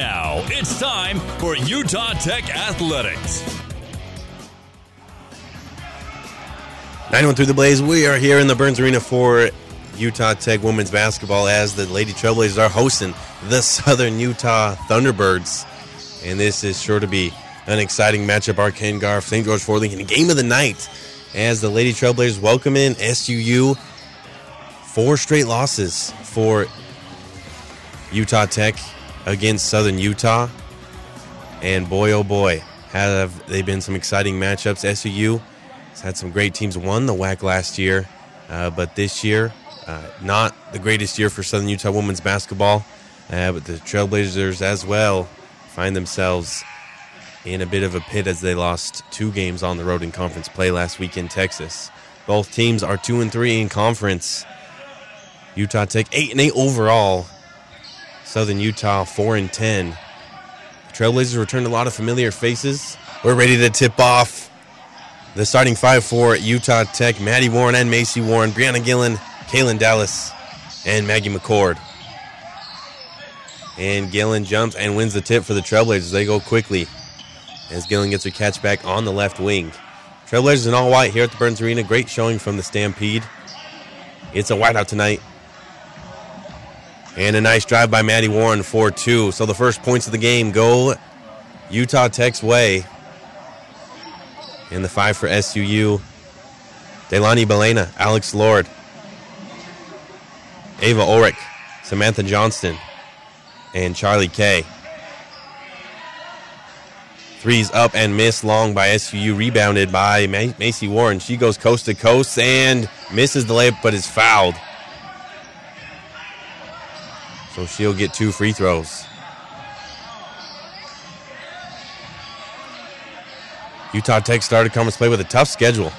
now, it's time for Utah Tech Athletics. 91 through the Blaze. We are here in the Burns Arena for Utah Tech women's basketball as the Lady Trailblazers are hosting the Southern Utah Thunderbirds. And this is sure to be an exciting matchup. Arcane Garf, St. George Ford Lincoln, game of the night as the Lady Trailblazers welcome in SUU. Four straight losses for Utah Tech against Southern Utah. And boy, oh boy, have they been some exciting matchups. SUU has had some great teams. Won the WAC last year, uh, but this year, uh, not the greatest year for Southern Utah women's basketball. Uh, but the Trailblazers as well find themselves in a bit of a pit as they lost two games on the road in conference play last week in Texas. Both teams are two and three in conference. Utah Tech eight and eight overall. Southern Utah four and ten. The Trailblazers returned a lot of familiar faces. We're ready to tip off the starting five for Utah Tech: Maddie Warren and Macy Warren, Brianna Gillen, Kaylin Dallas, and Maggie McCord. And Gillen jumps and wins the tip for the Trailblazers. They go quickly as Gillen gets her catch back on the left wing. Trailblazers in all white here at the Burns Arena. Great showing from the Stampede. It's a whiteout tonight. And a nice drive by Maddie Warren, 4 2. So the first points of the game go Utah Tech's way. And the five for SUU Delani Belena, Alex Lord, Ava Ulrich, Samantha Johnston, and Charlie Kay. Threes up and missed long by SUU, rebounded by Macy Warren. She goes coast to coast and misses the layup, but is fouled. So she'll get two free throws. Utah Tech started conference play with a tough schedule.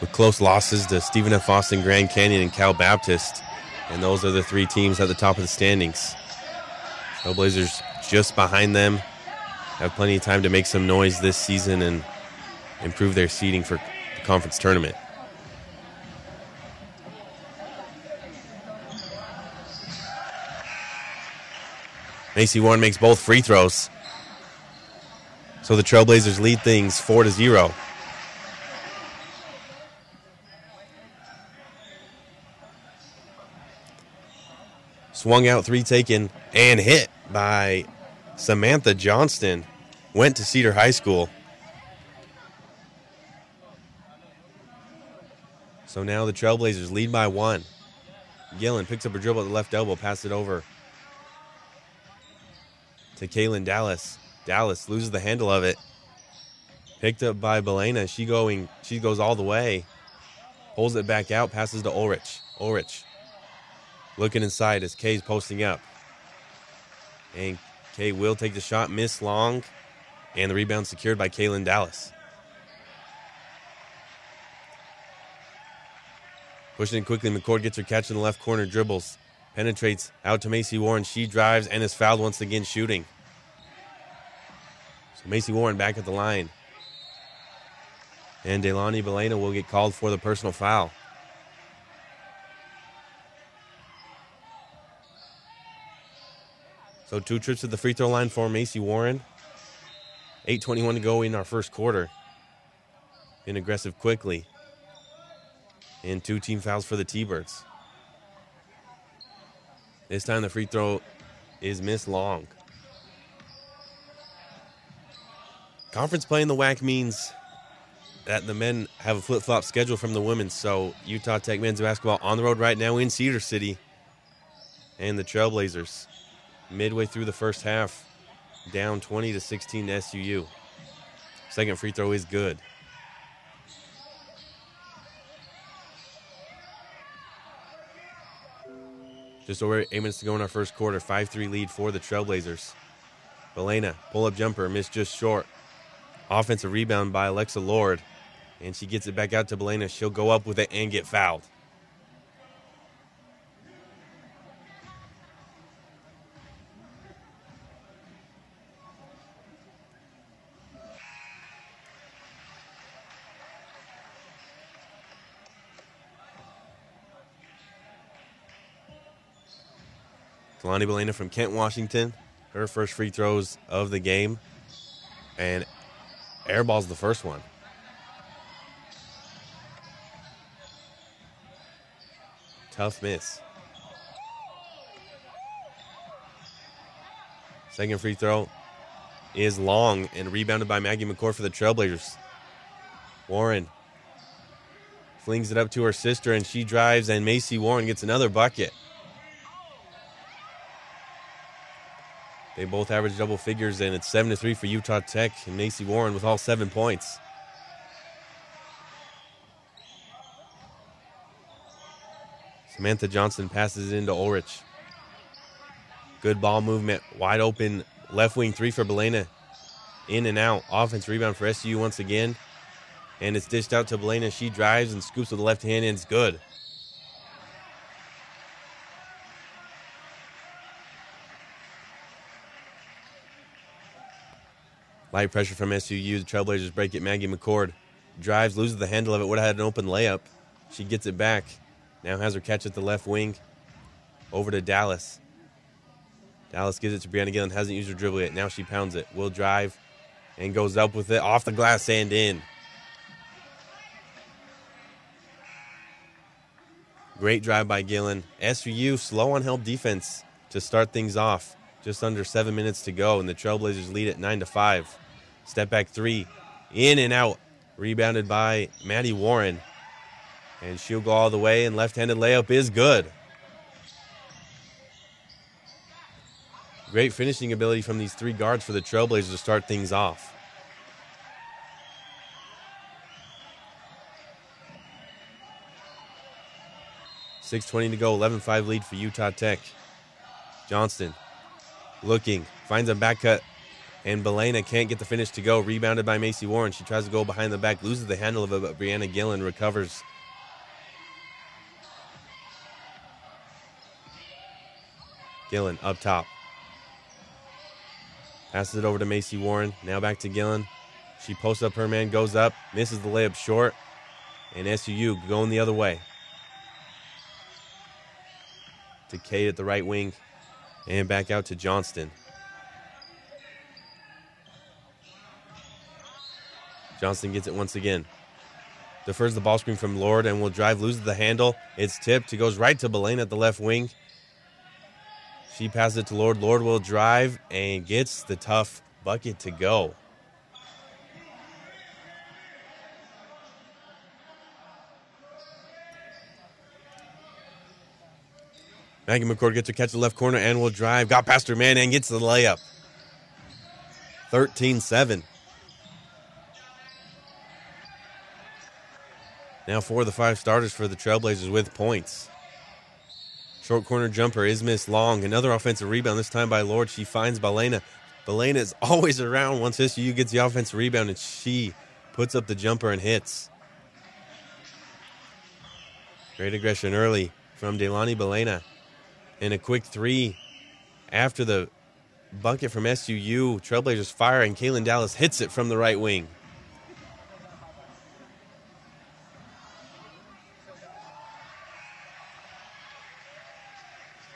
With close losses to Stephen F. Austin, Grand Canyon, and Cal Baptist. And those are the three teams at the top of the standings. Trailblazers just behind them. Have plenty of time to make some noise this season and improve their seeding for the conference tournament. Macy Warren makes both free throws. So the Trailblazers lead things 4 to 0. Swung out, three taken, and hit by Samantha Johnston. Went to Cedar High School. So now the Trailblazers lead by one. Gillen picks up a dribble at the left elbow, passes it over to Kaylin Dallas. Dallas loses the handle of it. Picked up by Belena. She going she goes all the way. Pulls it back out, passes to Ulrich. Ulrich looking inside as Kay's posting up. And Kay will take the shot, miss long, and the rebound secured by Kaylin Dallas. Pushing in quickly, McCord gets her catch in the left corner, dribbles, penetrates out to Macy Warren. She drives and is fouled once again shooting. So Macy Warren back at the line. And Delani Belena will get called for the personal foul. So two trips to the free throw line for Macy Warren. 8.21 to go in our first quarter. Been aggressive quickly. And two team fouls for the T Birds. This time the free throw is missed long. Conference play in the WAC means that the men have a flip flop schedule from the women. So Utah Tech men's basketball on the road right now in Cedar City. And the Trailblazers midway through the first half, down 20 to 16 to SUU. Second free throw is good. Just over eight minutes to go in our first quarter. 5 3 lead for the Trailblazers. Belena, pull up jumper, missed just short. Offensive rebound by Alexa Lord. And she gets it back out to Belena. She'll go up with it and get fouled. Kalani Belena from Kent, Washington. Her first free throws of the game. And airball's the first one. Tough miss. Second free throw is long and rebounded by Maggie McCord for the Trailblazers. Warren flings it up to her sister and she drives, and Macy Warren gets another bucket. They both average double figures, and it's 7 to 3 for Utah Tech and Macy Warren with all seven points. Samantha Johnson passes into Ulrich. Good ball movement, wide open left wing three for Belena. In and out. Offense rebound for SU once again. And it's dished out to Belena. She drives and scoops with the left hand, and it's good. Light pressure from SUU. The Trailblazers break it. Maggie McCord drives, loses the handle of it. Would have had an open layup. She gets it back. Now has her catch at the left wing. Over to Dallas. Dallas gives it to Brianna Gillen. Hasn't used her dribble yet. Now she pounds it. Will drive and goes up with it off the glass and in. Great drive by Gillen. SUU slow on help defense to start things off. Just under seven minutes to go, and the Trailblazers lead at nine to five. Step back three, in and out, rebounded by Maddie Warren, and she'll go all the way. And left-handed layup is good. Great finishing ability from these three guards for the Trailblazers to start things off. Six twenty to go. 11-5 lead for Utah Tech. Johnston looking finds a back cut, and Belena can't get the finish to go. Rebounded by Macy Warren. She tries to go behind the back, loses the handle of it, but Brianna Gillen recovers. Gillen up top. Passes it over to Macy Warren. Now back to Gillen. She posts up her man, goes up, misses the layup short, and SUU going the other way. To Kate at the right wing, and back out to Johnston. Johnston gets it once again. Defers the ball screen from Lord and will drive, loses the handle. It's tipped. It goes right to Belena at the left wing. She passes it to Lord. Lord will drive and gets the tough bucket to go. Maggie McCord gets her catch the left corner and will drive. Got past her man and gets the layup. 13 7. Now four of the five starters for the Trailblazers with points. Short corner jumper is missed long. Another offensive rebound, this time by Lord. She finds Belena. Belena is always around once SU gets the offensive rebound, and she puts up the jumper and hits. Great aggression early from Delani Belena. And a quick three after the bucket from SUU. Trailblazers fire, and Dallas hits it from the right wing.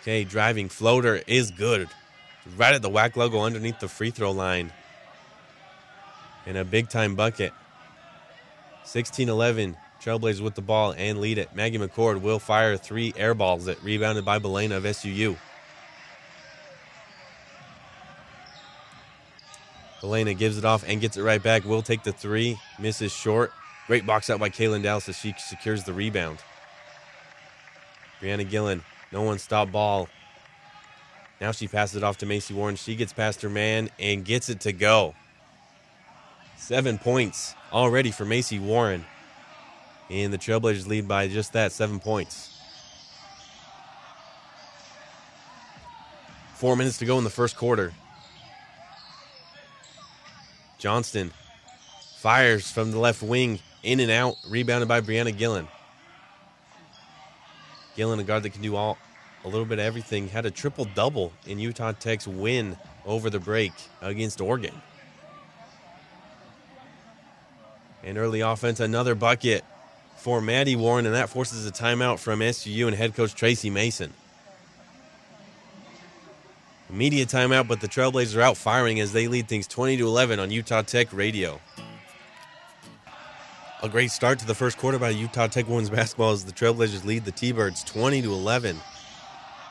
Okay, driving floater is good. Right at the WAC logo underneath the free throw line. And a big time bucket. 16 11. Trailblazers with the ball and lead it. Maggie McCord will fire three air balls that rebounded by Belena of SUU. Belena gives it off and gets it right back. Will take the three. Misses short. Great box out by Kaylin Dallas as she secures the rebound. Brianna Gillen no one stop ball. Now she passes it off to Macy Warren. She gets past her man and gets it to go. Seven points already for Macy Warren. And the Trailblazers lead by just that, seven points. Four minutes to go in the first quarter. Johnston fires from the left wing, in and out, rebounded by Brianna Gillen. Gillen, a guard that can do all a little bit of everything, had a triple double in Utah Tech's win over the break against Oregon. And early offense, another bucket for Maddie Warren, and that forces a timeout from SUU and head coach Tracy Mason. Media timeout, but the Trailblazers are out firing as they lead things 20 to 11 on Utah Tech Radio. A great start to the first quarter by Utah Tech women's basketball as the Trailblazers lead the T-Birds 20 to 11.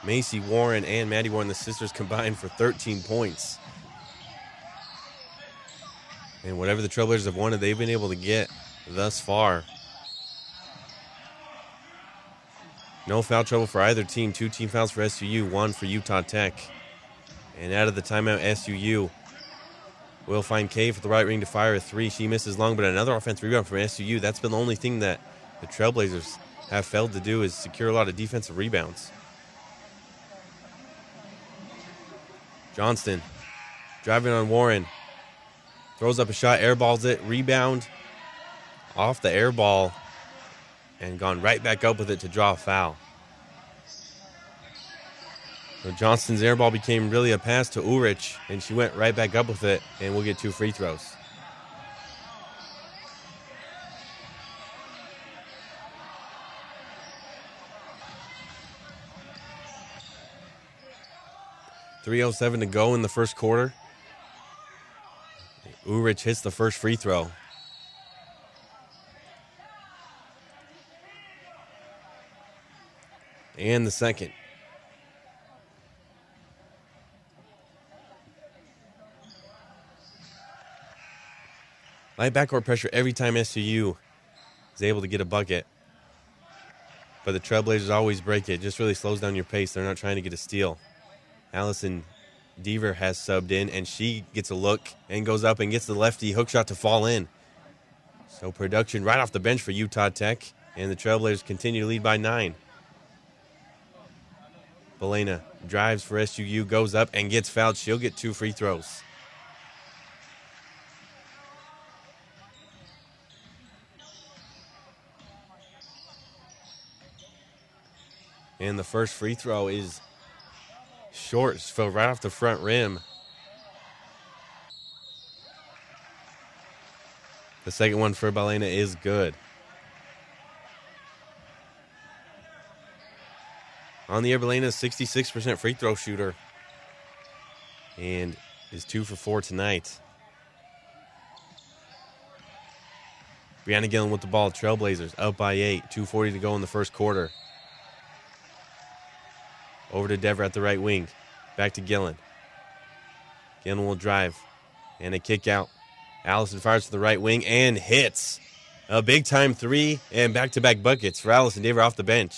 Macy Warren and Maddie Warren, the sisters, combined for 13 points. And whatever the Trailblazers have wanted, they've been able to get thus far. No foul trouble for either team. Two team fouls for SUU, one for Utah Tech. And out of the timeout, SUU will find Kay for the right ring to fire a three. She misses long, but another offensive rebound from SUU. That's been the only thing that the Trailblazers have failed to do is secure a lot of defensive rebounds. Johnston driving on Warren. Throws up a shot, airballs it, rebound off the air ball, and gone right back up with it to draw a foul. So Johnston's air ball became really a pass to Ulrich, and she went right back up with it, and we'll get two free throws. Three oh seven to go in the first quarter. Ulrich hits the first free throw. And the second. Light backcourt pressure every time SUU is able to get a bucket. But the Trailblazers always break it. Just really slows down your pace. They're not trying to get a steal. Allison Deaver has subbed in, and she gets a look and goes up and gets the lefty hook shot to fall in. So production right off the bench for Utah Tech, and the Trailblazers continue to lead by nine. Belena drives for SUU, goes up and gets fouled. She'll get two free throws. And the first free throw is short. Fell right off the front rim. The second one for Balena is good. On the air, Balena 66% free throw shooter. And is two for four tonight. Brianna Gillen with the ball. Trailblazers up by eight. 2.40 to go in the first quarter. Over to Dever at the right wing. Back to Gillen. Gillen will drive. And a kick out. Allison fires to the right wing and hits. A big time three and back to back buckets for Allison Dever off the bench.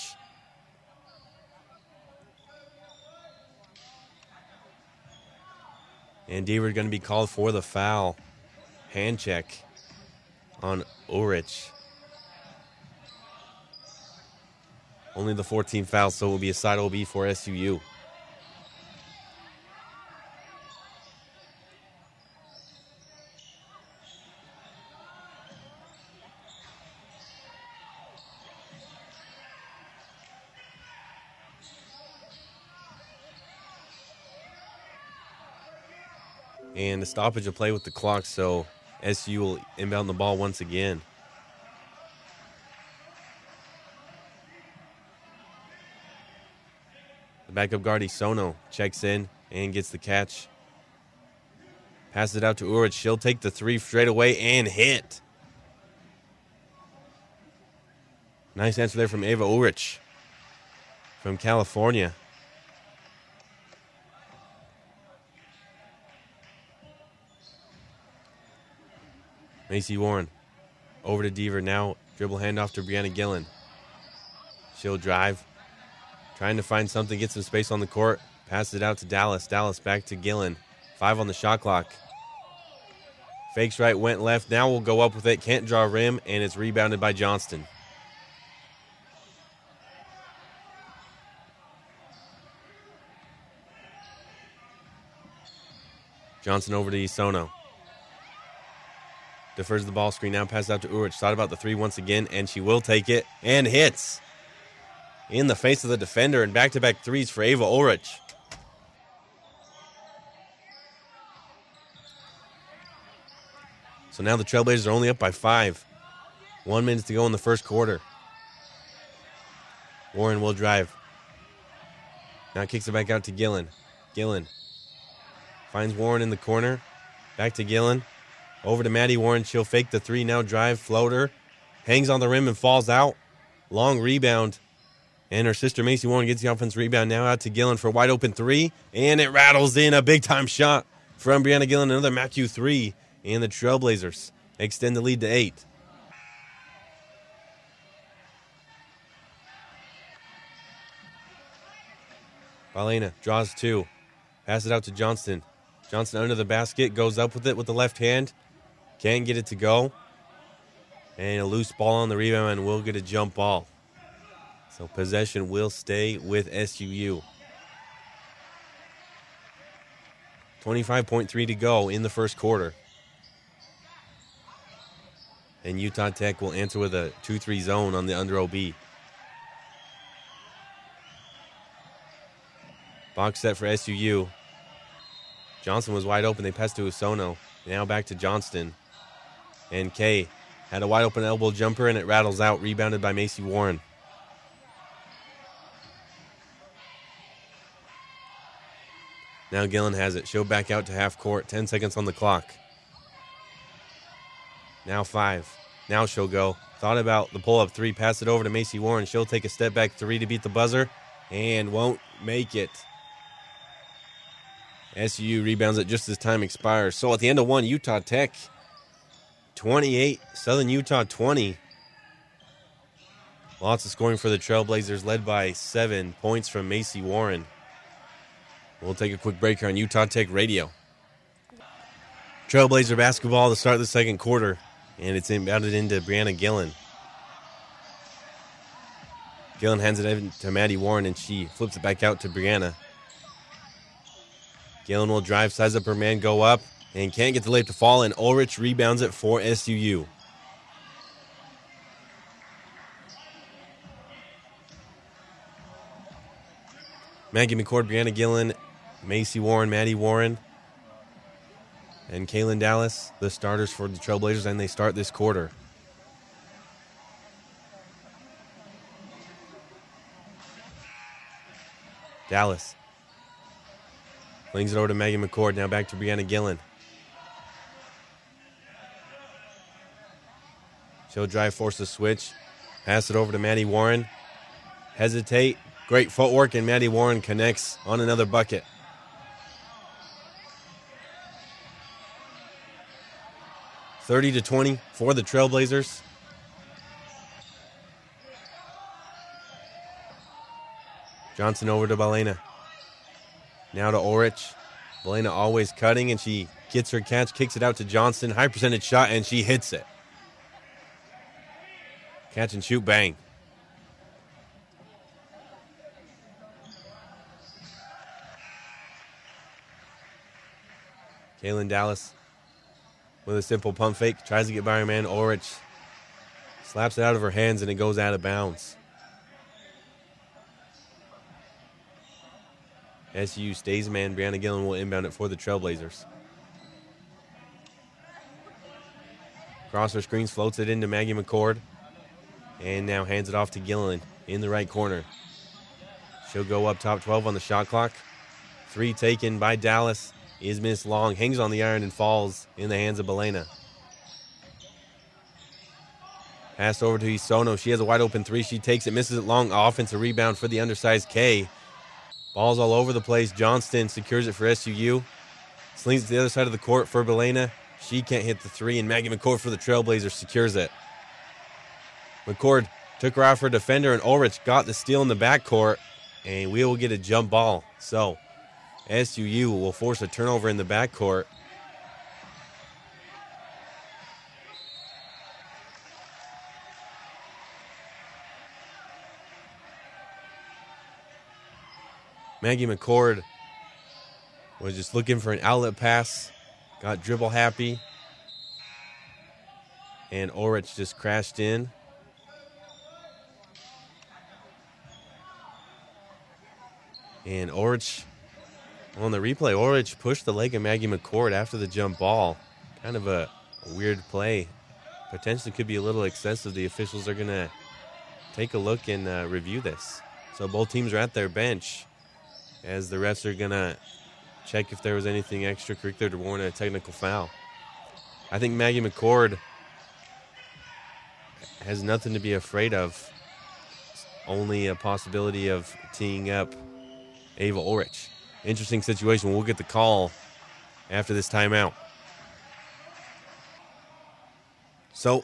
And Dever going to be called for the foul. Hand check on Ulrich. Only the 14 foul, so it will be a side OB for SUU. And a stoppage of play with the clock, so SU will inbound the ball once again. Backup guard Sono checks in and gets the catch. Passes it out to Urich. She'll take the three straight away and hit. Nice answer there from Ava Urich from California. Macy Warren over to Deaver. Now dribble handoff to Brianna Gillen. She'll drive. Trying to find something, get some space on the court. Passes it out to Dallas. Dallas back to Gillen. Five on the shot clock. Fakes right, went left. Now we'll go up with it. Can't draw rim, and it's rebounded by Johnston. Johnson over to Isono. Defers the ball screen. Now pass out to Urich. Thought about the three once again, and she will take it and hits in the face of the defender and back to back threes for Ava Ulrich. So now the Trailblazers are only up by five. One minute to go in the first quarter. Warren will drive. Now kicks it back out to Gillen. Gillen Finds Warren in the corner. Back to Gillen. Over to Maddie Warren. She'll fake the three now drive floater. Hangs on the rim and falls out. Long rebound. And her sister Macy Warren gets the offense rebound now out to Gillen for a wide open three. And it rattles in a big time shot from Brianna Gillen. Another MacU three. And the Trailblazers extend the lead to eight. Balena draws two. Pass it out to Johnston. Johnston under the basket, goes up with it with the left hand. Can't get it to go. And a loose ball on the rebound and will get a jump ball. So possession will stay with SUU. 25.3 to go in the first quarter. And Utah Tech will answer with a 2 3 zone on the under OB. Box set for SUU. Johnson was wide open. They passed to Usono. Now back to Johnston. And Kay had a wide open elbow jumper and it rattles out, rebounded by Macy Warren. Now Gillen has it. She'll back out to half court. 10 seconds on the clock. Now five. Now she'll go. Thought about the pull up three. Pass it over to Macy Warren. She'll take a step back three to beat the buzzer and won't make it. SU rebounds it just as time expires. So at the end of one, Utah Tech 28, Southern Utah 20. Lots of scoring for the Trailblazers, led by seven points from Macy Warren. We'll take a quick break here on Utah Tech Radio. Trailblazer basketball to start the second quarter, and it's inbounded into Brianna Gillen. Gillen hands it to Maddie Warren, and she flips it back out to Brianna. Gillen will drive, size up her man, go up, and can't get the layup to fall, and Ulrich rebounds it for SUU. Maggie McCord, Brianna Gillen, Macy Warren, Maddie Warren, and Kaylin Dallas, the starters for the Trailblazers, and they start this quarter. Dallas Flings it over to Megan McCord. Now back to Brianna Gillen. She'll drive, force the switch. Pass it over to Maddie Warren. Hesitate. Great footwork, and Maddie Warren connects on another bucket. Thirty to twenty for the Trailblazers. Johnson over to Balena. Now to Orich. Belena always cutting, and she gets her catch, kicks it out to Johnson. High percentage shot, and she hits it. Catch and shoot, bang. Kaylin Dallas with a simple pump fake, tries to get by her man Orich. Slaps it out of her hands, and it goes out of bounds. SU stays man. Brianna Gillen will inbound it for the Trailblazers. Crosser screens, floats it into Maggie McCord. And now hands it off to Gillen in the right corner. She'll go up top 12 on the shot clock. Three taken by Dallas is Miss Long. Hangs on the iron and falls in the hands of Belena. Pass over to Isono. She has a wide open three. She takes it, misses it long. Offensive rebound for the undersized K. Ball's all over the place. Johnston secures it for SUU. Slings it to the other side of the court for Belena. She can't hit the three, and Maggie McCord for the Trailblazers secures it. McCord took her off her defender, and Ulrich got the steal in the backcourt, and we will get a jump ball. So SUU will force a turnover in the backcourt. Maggie McCord was just looking for an outlet pass, got dribble happy, and Orich just crashed in. And Orich, on the replay, Orich pushed the leg of Maggie McCord after the jump ball. Kind of a, a weird play. Potentially could be a little excessive. The officials are going to take a look and uh, review this. So both teams are at their bench as the refs are going to check if there was anything extracurricular to warrant a technical foul. I think Maggie McCord has nothing to be afraid of. Only a possibility of teeing up Ava Ulrich. Interesting situation. We'll get the call after this timeout. So,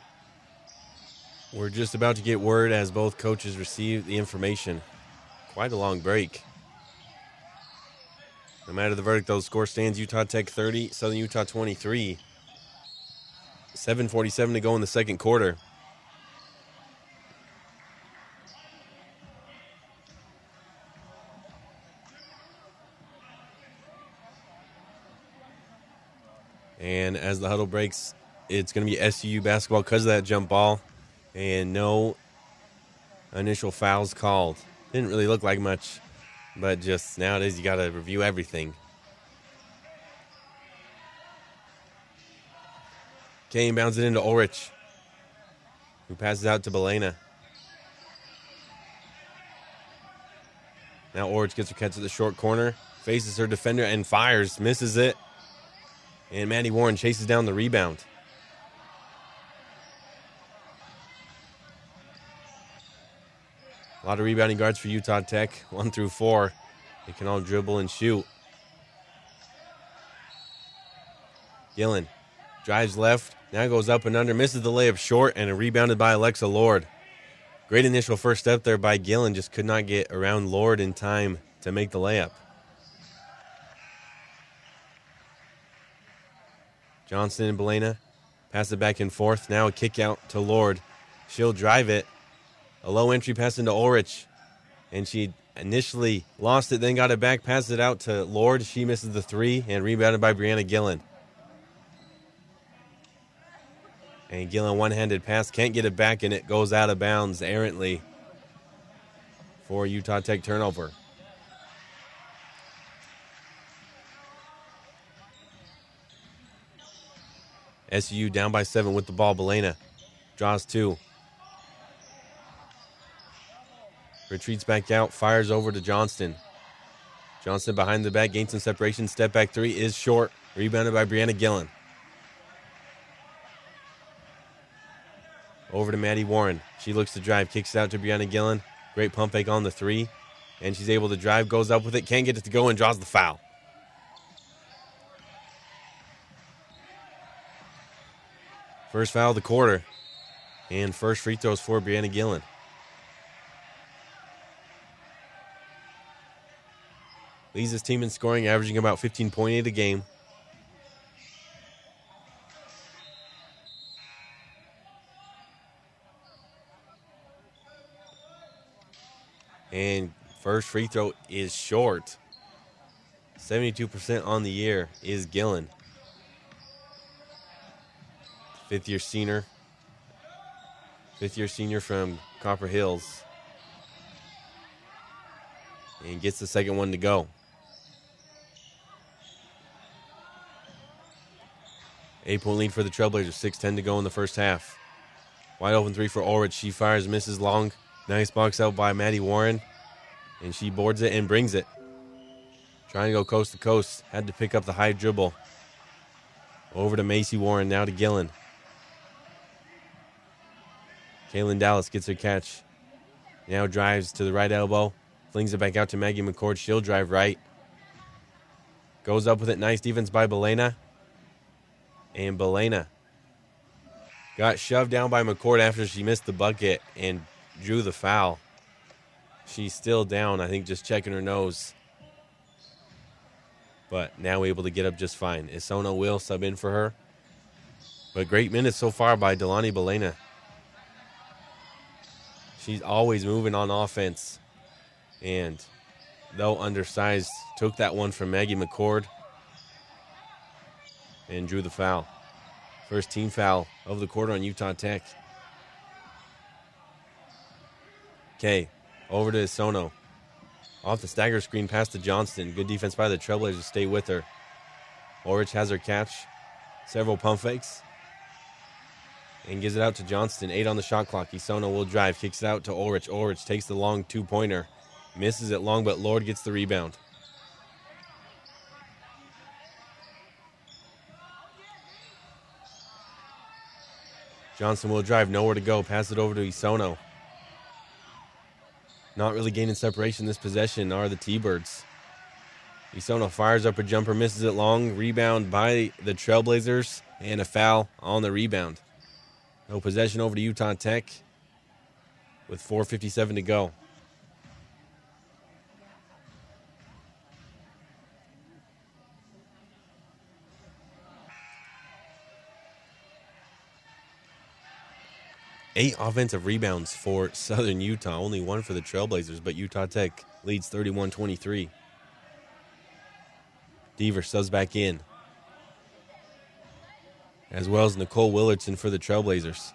we're just about to get word as both coaches receive the information. Quite a long break. No matter the verdict, those score stands Utah Tech 30, Southern Utah 23. 7.47 to go in the second quarter. As the huddle breaks, it's going to be SU basketball because of that jump ball. And no initial fouls called. Didn't really look like much, but just nowadays you got to review everything. Kane bounds it into Ulrich, who passes out to Belena. Now Ulrich gets her catch at the short corner, faces her defender and fires, misses it. And Maddie Warren chases down the rebound. A lot of rebounding guards for Utah Tech, one through four. They can all dribble and shoot. Gillen drives left, now goes up and under, misses the layup short, and a rebounded by Alexa Lord. Great initial first step there by Gillen, just could not get around Lord in time to make the layup. Johnston and Belena pass it back and forth. Now a kick out to Lord. She'll drive it. A low entry pass into Ulrich. And she initially lost it, then got it back, passed it out to Lord. She misses the three and rebounded by Brianna Gillen. And Gillen one handed pass, can't get it back, and it goes out of bounds errantly for Utah Tech turnover. SU down by seven with the ball. Belena draws two. Retreats back out, fires over to Johnston. Johnston behind the back, gains some separation. Step back three is short. Rebounded by Brianna Gillen. Over to Maddie Warren. She looks to drive, kicks it out to Brianna Gillen. Great pump fake on the three. And she's able to drive, goes up with it, can't get it to go, and draws the foul. First foul of the quarter. And first free throws for Brianna Gillen. Leads his team in scoring, averaging about 15.8 a game. And first free throw is short. 72% on the year is Gillen. Fifth year senior. Fifth year senior from Copper Hills. And gets the second one to go. Eight point lead for the Trailblazers. 6 10 to go in the first half. Wide open three for Ulrich. She fires, misses long. Nice box out by Maddie Warren. And she boards it and brings it. Trying to go coast to coast. Had to pick up the high dribble. Over to Macy Warren, now to Gillen. Kaylin Dallas gets her catch. Now drives to the right elbow. Flings it back out to Maggie McCord. She'll drive right. Goes up with it. Nice defense by Belena. And Belena got shoved down by McCord after she missed the bucket and drew the foul. She's still down, I think, just checking her nose. But now able to get up just fine. Isona will sub in for her. But great minutes so far by Delani Belena. She's always moving on offense. And though undersized, took that one from Maggie McCord and drew the foul. First team foul of the quarter on Utah Tech. Okay, over to Sono. Off the stagger screen past to Johnston. Good defense by the Trailblazers. Stay with her. Orich has her catch. Several pump fakes and gives it out to Johnston. Eight on the shot clock. Isono will drive, kicks it out to Ulrich. Ulrich takes the long two pointer, misses it long, but Lord gets the rebound. Johnson will drive, nowhere to go. Pass it over to Isono. Not really gaining separation this possession are the T-Birds. Isono fires up a jumper, misses it long. Rebound by the Trailblazers, and a foul on the rebound. No possession over to Utah Tech with 4.57 to go. Eight offensive rebounds for Southern Utah, only one for the Trailblazers, but Utah Tech leads 31 23. Deaver subs back in, as well as Nicole Willardson for the Trailblazers.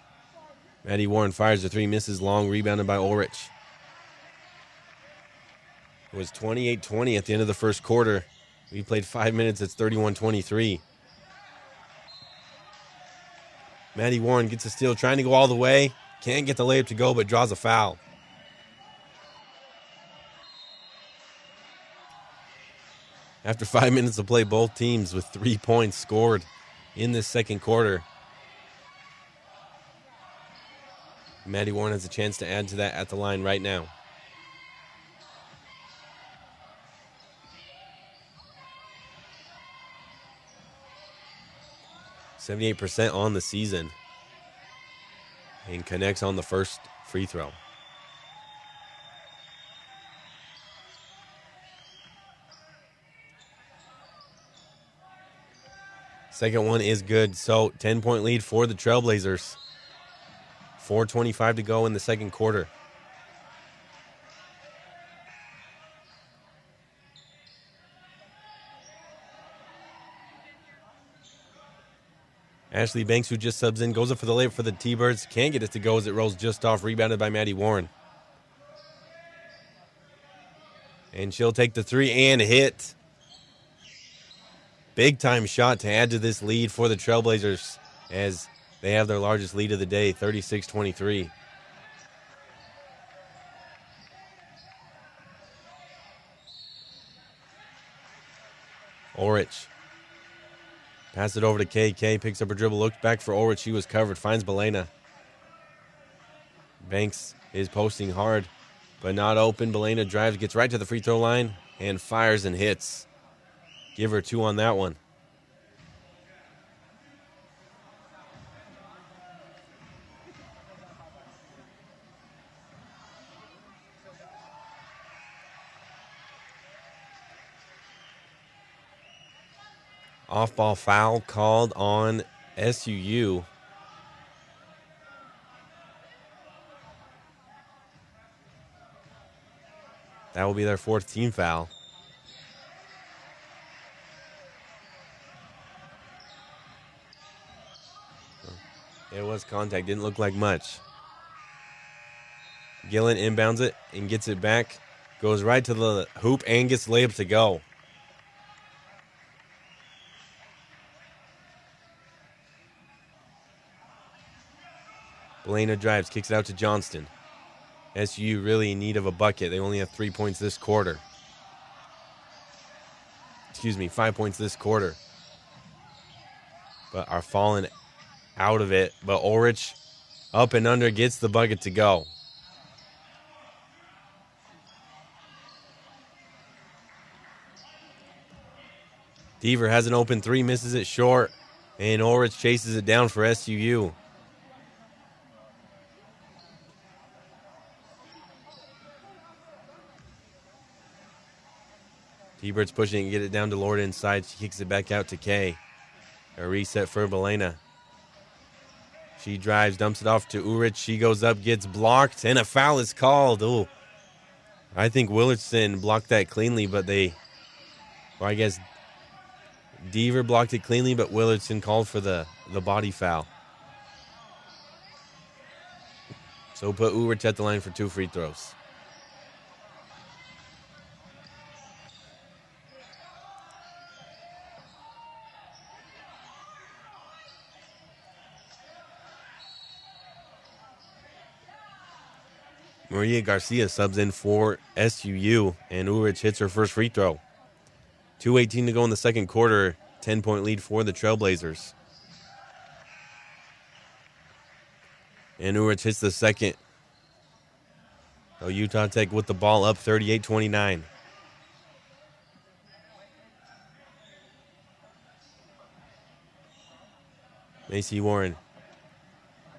Maddie Warren fires the three, misses long, rebounded by Ulrich. It was 28 20 at the end of the first quarter. We played five minutes, it's 31 23. Maddie Warren gets a steal, trying to go all the way. Can't get the layup to go, but draws a foul. After five minutes of play, both teams with three points scored in this second quarter. Maddie Warren has a chance to add to that at the line right now. Seventy-eight percent on the season, and connects on the first free throw. Second one is good. So 10 point lead for the Trailblazers. 4.25 to go in the second quarter. Ashley Banks, who just subs in, goes up for the layup for the T Birds. Can't get it to go as it rolls just off, rebounded by Maddie Warren. And she'll take the three and hit. Big time shot to add to this lead for the Trailblazers as they have their largest lead of the day, 36 23. Orich. Pass it over to KK. Picks up her dribble. Looks back for Orich. She was covered. Finds Belena. Banks is posting hard, but not open. Belena drives, gets right to the free throw line, and fires and hits. Give her two on that one. Off ball foul called on SUU. That will be their fourth team foul. Contact. Didn't look like much. Gillen inbounds it and gets it back. Goes right to the hoop and gets layup to go. Belena drives, kicks it out to Johnston. SU really in need of a bucket. They only have three points this quarter. Excuse me, five points this quarter. But are falling out of it. But Ulrich up and under gets the bucket to go. Deaver has an open three, misses it short, and Ulrich chases it down for SUU. T-Bird's pushing and get it down to Lord inside. She kicks it back out to Kay. A reset for Belena. She drives, dumps it off to Urich. She goes up, gets blocked, and a foul is called. Oh, I think Willardson blocked that cleanly, but they, well, I guess Deaver blocked it cleanly, but Willardson called for the, the body foul. So put Urich at the line for two free throws. Maria Garcia subs in for SUU, and Urich hits her first free throw. 2.18 to go in the second quarter. 10 point lead for the Trailblazers. And Urich hits the second. Oh, Utah Tech with the ball up 38 29. Macy Warren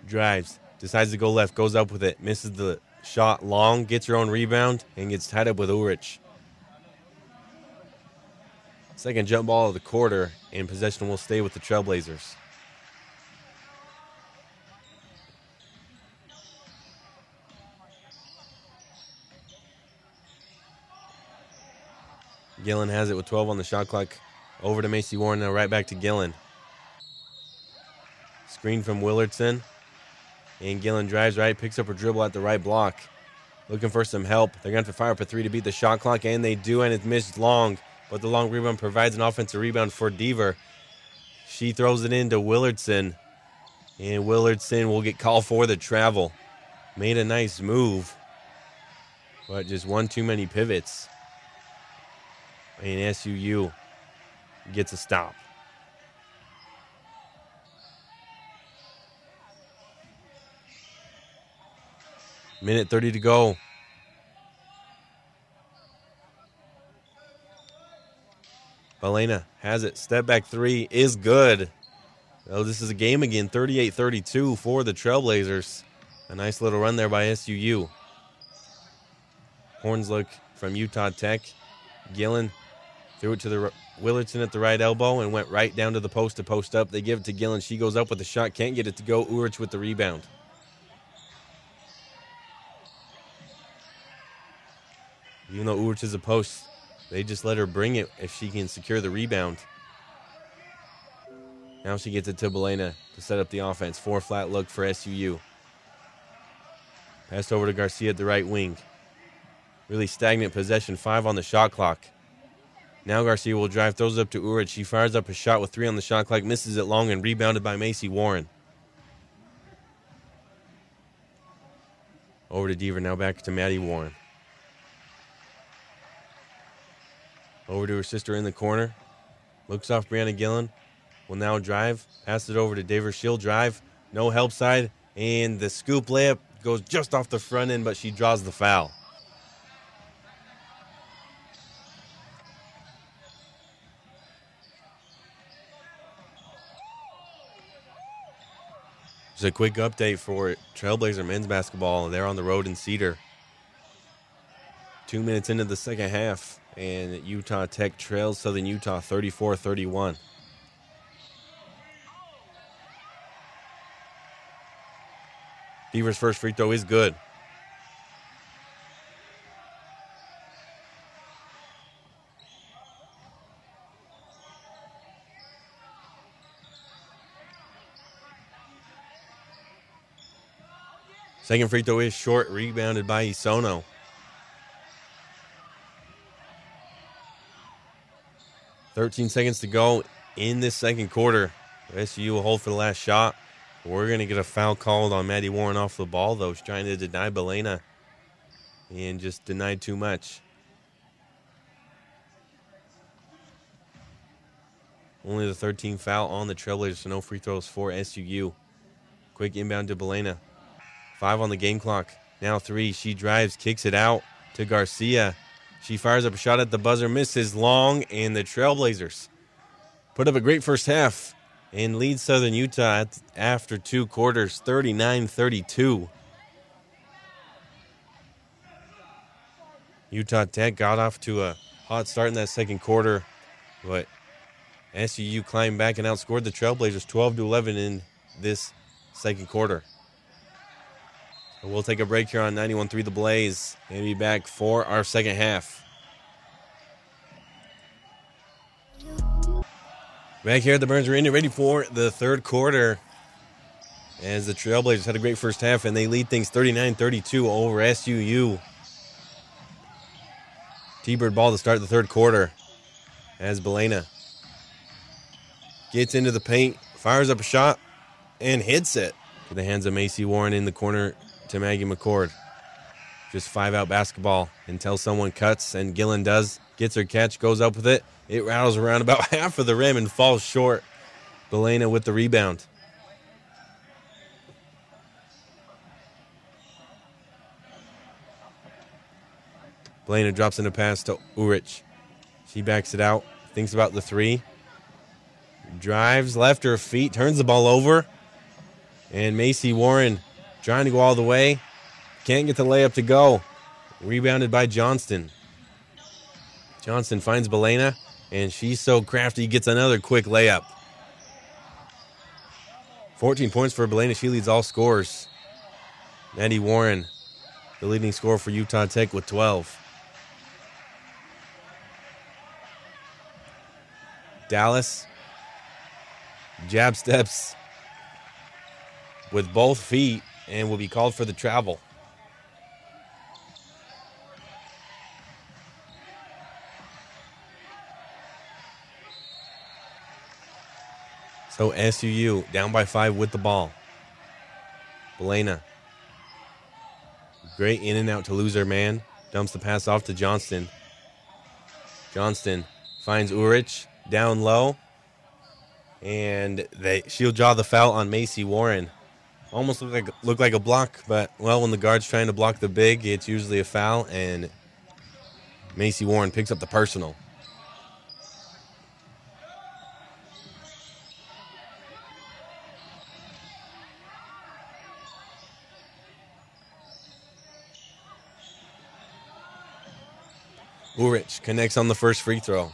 drives, decides to go left, goes up with it, misses the shot long, gets her own rebound, and gets tied up with Urich. Second jump ball of the quarter, and possession will stay with the Trailblazers. Gillen has it with 12 on the shot clock. Over to Macy Warren, now right back to Gillen. Screen from Willardson. And Gillen drives right, picks up a dribble at the right block. Looking for some help. They're going to have to fire up a three to beat the shot clock, and they do, and it's missed long. But the long rebound provides an offensive rebound for Deaver. She throws it into Willardson. And Willardson will get called for the travel. Made a nice move. But just one too many pivots. And SUU gets a stop. Minute 30 to go. Balena has it. Step back three is good. Oh, this is a game again. 38 32 for the Trailblazers. A nice little run there by SUU. Horns look from Utah Tech. Gillen threw it to the Willardson at the right elbow and went right down to the post to post up. They give it to Gillen. She goes up with the shot. Can't get it to go. Urich with the rebound. Even though Urich is a post, they just let her bring it if she can secure the rebound. Now she gets it to Belena to set up the offense. Four flat look for SUU. Passed over to Garcia at the right wing. Really stagnant possession, five on the shot clock. Now Garcia will drive, throws it up to Urich. She fires up a shot with three on the shot clock, misses it long, and rebounded by Macy Warren. Over to Deaver, now back to Maddie Warren. Over to her sister in the corner. Looks off Brianna Gillen. Will now drive. Pass it over to Deaver. She'll drive. No help side. And the scoop layup goes just off the front end, but she draws the foul. Just a quick update for Trailblazer men's basketball. They're on the road in Cedar. Two minutes into the second half, and Utah Tech trails Southern Utah 34 31. Deaver's first free throw is good. Second free throw is short, rebounded by Isono. Thirteen seconds to go in this second quarter. SU will hold for the last shot. We're going to get a foul called on Maddie Warren off the ball, though. She's trying to deny Belena and just denied too much. Only the 13th foul on the Trailblazers, so no free throws for SUU. Quick inbound to Belena. Five on the game clock. Now three. She drives, kicks it out to Garcia. She fires up a shot at the buzzer, misses long, and the Trailblazers put up a great first half and lead Southern Utah after two quarters, 39 32. Utah Tech got off to a hot start in that second quarter, but SUU climbed back and outscored the Trailblazers 12 to 11 in this second quarter. We'll take a break here on 91.3 The Blaze and be back for our second half. Back here at the Burns Arena, ready for the third quarter. As the Trailblazers had a great first half and they lead things 39 32 over SUU. T Bird ball to start the third quarter as Belena gets into the paint, fires up a shot, and hits it to the hands of Macy Warren in the corner to Maggie McCord. Just five out basketball until someone cuts, and Gillen does. Gets her catch, goes up with it. It rattles around about half of the rim and falls short. Belena with the rebound. Belena drops in a pass to Urich. She backs it out, thinks about the three, drives left her feet, turns the ball over, and Macy Warren trying to go all the way. Can't get the layup to go. Rebounded by Johnston. Johnston finds Belena, and she's so crafty, gets another quick layup. 14 points for Belena. She leads all scores. Maddie Warren, the leading scorer for Utah Tech, with 12. Dallas, jab steps with both feet and will be called for the travel. So SUU down by five with the ball. Belena. Great in and out to lose her man. Dumps the pass off to Johnston. Johnston finds Urich down low. And they she'll draw the foul on Macy Warren. Almost look like look like a block, but well, when the guard's trying to block the big, it's usually a foul, and Macy Warren picks up the personal. Urich connects on the first free throw.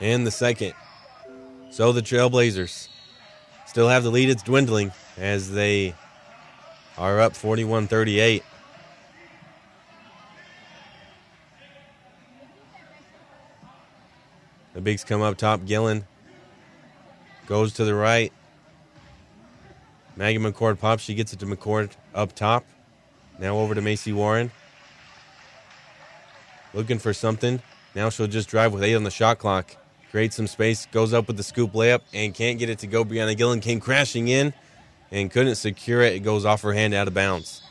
And the second. So the Trailblazers still have the lead. It's dwindling as they are up 41 38. The bigs come up top. Gillen goes to the right. Maggie McCord pops. She gets it to McCord up top. Now over to Macy Warren. Looking for something. Now she'll just drive with eight on the shot clock. Creates some space. Goes up with the scoop layup and can't get it to go. beyond Brianna Gillen came crashing in and couldn't secure it. It goes off her hand out of bounds.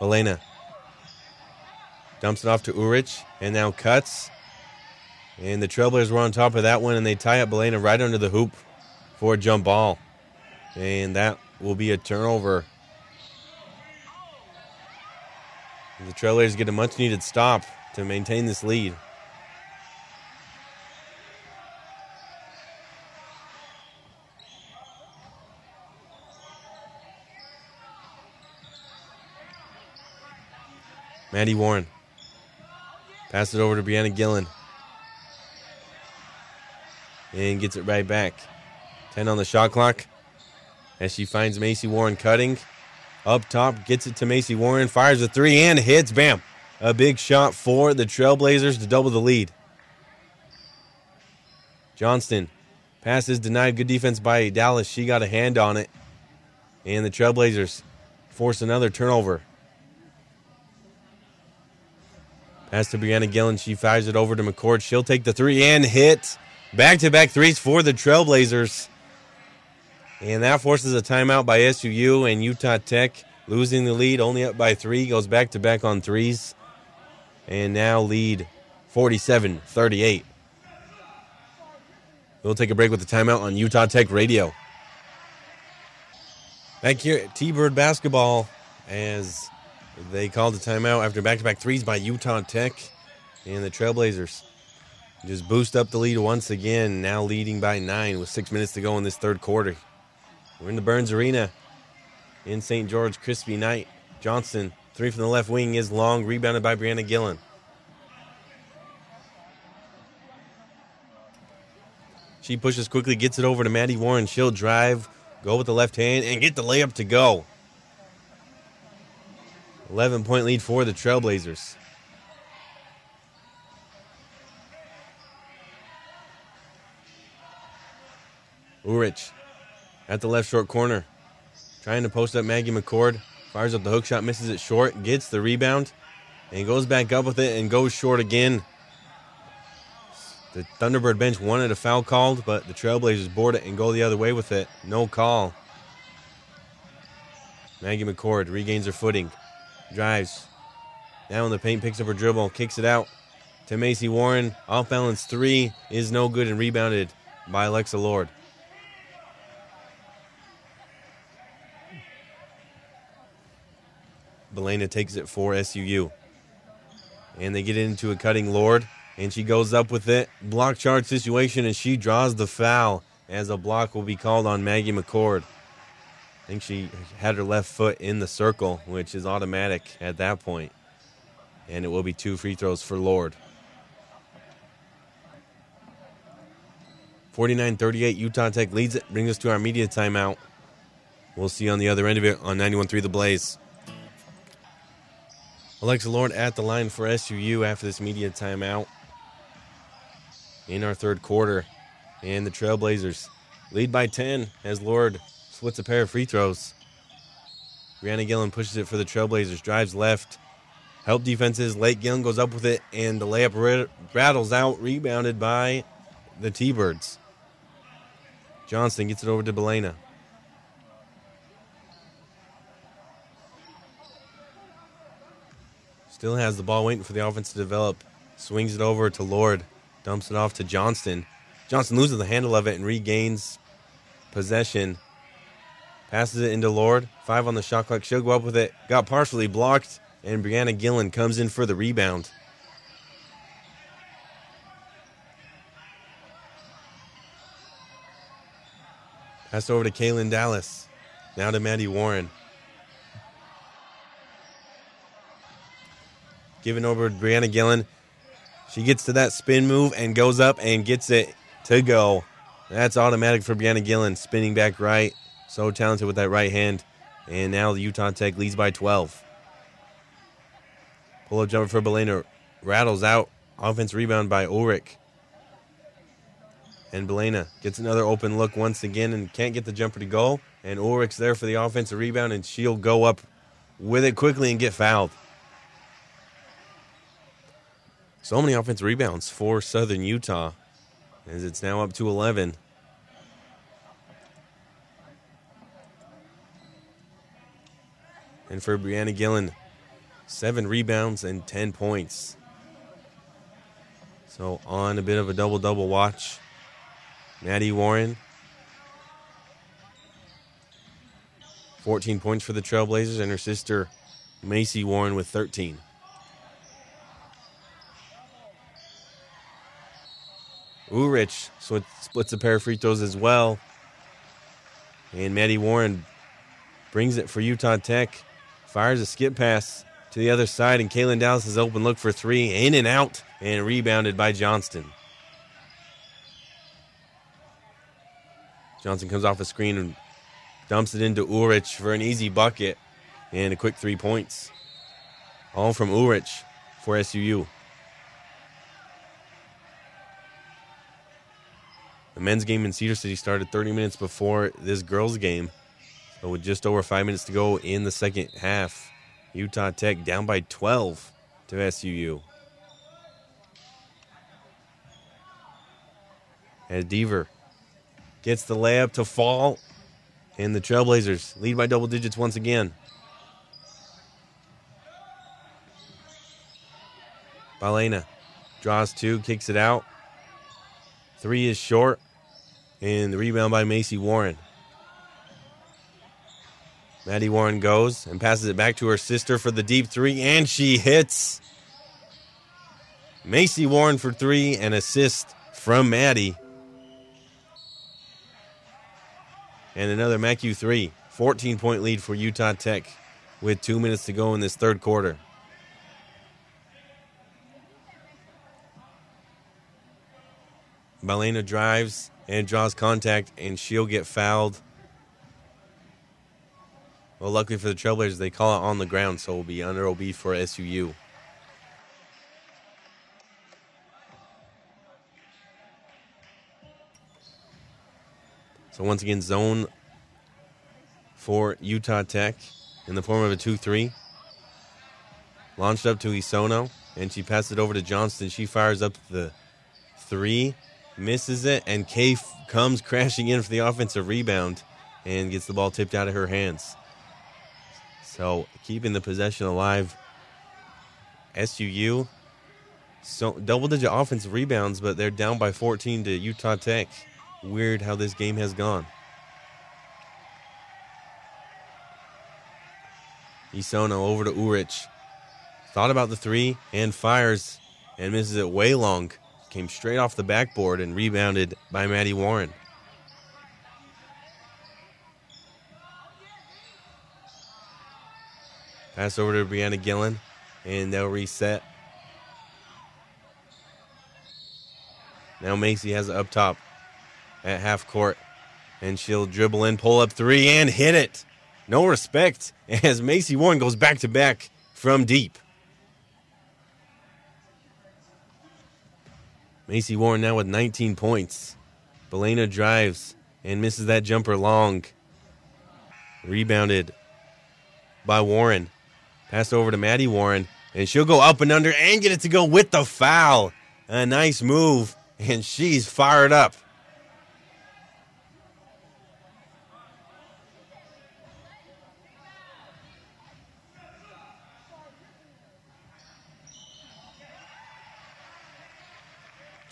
Belena dumps it off to Urich and now cuts. And the Trailblazers were on top of that one and they tie up Belena right under the hoop for a jump ball. And that will be a turnover. The Trailblazers get a much needed stop to maintain this lead. Maddie Warren. Pass it over to Brianna Gillen. And gets it right back. 10 on the shot clock. As she finds Macy Warren cutting. Up top, gets it to Macy Warren. Fires a three and hits. Bam. A big shot for the Trailblazers to double the lead. Johnston. passes denied. Good defense by Dallas. She got a hand on it. And the Trailblazers force another turnover. Pass to Brianna Gillen. She fires it over to McCord. She'll take the three and hit. Back to back threes for the Trailblazers. And that forces a timeout by SUU and Utah Tech losing the lead, only up by three, goes back to back on threes. And now lead 47 38. We'll take a break with the timeout on Utah Tech Radio. Back here at T Bird Basketball as they called the timeout after back to back threes by Utah Tech and the Trailblazers. Just boost up the lead once again, now leading by nine with six minutes to go in this third quarter. We're in the Burns Arena in St. George. Crispy Knight. Johnston, three from the left wing is long, rebounded by Brianna Gillen. She pushes quickly, gets it over to Maddie Warren. She'll drive, go with the left hand, and get the layup to go. 11 point lead for the Trailblazers. Urich at the left short corner. Trying to post up Maggie McCord. Fires up the hook shot, misses it short, gets the rebound, and goes back up with it and goes short again. The Thunderbird bench wanted a foul called, but the Trailblazers board it and go the other way with it. No call. Maggie McCord regains her footing. Drives. Now in the paint, picks up her dribble, kicks it out to Macy Warren. Off balance three is no good and rebounded by Alexa Lord. Belena takes it for SUU. And they get into a cutting Lord, and she goes up with it. Block charge situation, and she draws the foul as a block will be called on Maggie McCord. I think she had her left foot in the circle, which is automatic at that point. And it will be two free throws for Lord. 49 38, Utah Tech leads it, brings us to our media timeout. We'll see you on the other end of it on 91 3 The Blaze. Alexa Lord at the line for SUU after this media timeout in our third quarter. And the Trailblazers lead by 10 as Lord splits a pair of free throws. Brianna Gillen pushes it for the Trailblazers, drives left. Help defenses. Late Gillen goes up with it, and the layup rattles out, rebounded by the T Birds. Johnston gets it over to Belena. Still has the ball waiting for the offense to develop. Swings it over to Lord. Dumps it off to Johnston. Johnston loses the handle of it and regains possession. Passes it into Lord. Five on the shot clock. She'll go up with it. Got partially blocked. And Brianna Gillen comes in for the rebound. Pass over to Kaylin Dallas. Now to Maddie Warren. Giving over to Brianna Gillen. She gets to that spin move and goes up and gets it to go. That's automatic for Brianna Gillen. Spinning back right. So talented with that right hand. And now the Utah Tech leads by 12. Pull up jumper for Belena. Rattles out. Offense rebound by Ulrich. And Belena gets another open look once again and can't get the jumper to go. And Ulrich's there for the offensive rebound, and she'll go up with it quickly and get fouled. So many offensive rebounds for Southern Utah as it's now up to 11. And for Brianna Gillen, seven rebounds and 10 points. So on a bit of a double double watch. Maddie Warren, 14 points for the Trailblazers, and her sister Macy Warren with 13. Ulrich splits a pair of free throws as well. And Maddie Warren brings it for Utah Tech. Fires a skip pass to the other side, and Kaylin Dallas is open. Look for three. In and out, and rebounded by Johnston. Johnson comes off a screen and dumps it into Ulrich for an easy bucket and a quick three points. All from Ulrich for SUU. The men's game in Cedar City started 30 minutes before this girls' game. So with just over five minutes to go in the second half, Utah Tech down by 12 to SUU. As Deaver gets the layup to fall, and the Trailblazers lead by double digits once again. Balena draws two, kicks it out. Three is short. And the rebound by Macy Warren. Maddie Warren goes and passes it back to her sister for the deep three, and she hits. Macy Warren for three, and assist from Maddie. And another MacU three. 14 point lead for Utah Tech with two minutes to go in this third quarter. Balena drives and draws contact, and she'll get fouled. Well, luckily for the Trailblazers, they call it on the ground, so it will be under OB for SUU. So once again, zone for Utah Tech in the form of a 2-3. Launched up to Isono, and she passes it over to Johnston. She fires up the three misses it, and Kay comes crashing in for the offensive rebound and gets the ball tipped out of her hands. So keeping the possession alive SUU. So double digit offensive rebounds, but they're down by 14 to Utah Tech. Weird how this game has gone. Isono over to Urich. Thought about the three and fires and misses it way long. Came straight off the backboard and rebounded by Maddie Warren. Pass over to Brianna Gillen and they'll reset. Now Macy has it up top at half court. And she'll dribble in, pull up three, and hit it. No respect as Macy Warren goes back to back from deep. Macy Warren now with 19 points. Belena drives and misses that jumper long. Rebounded by Warren. Passed over to Maddie Warren, and she'll go up and under and get it to go with the foul. A nice move, and she's fired up.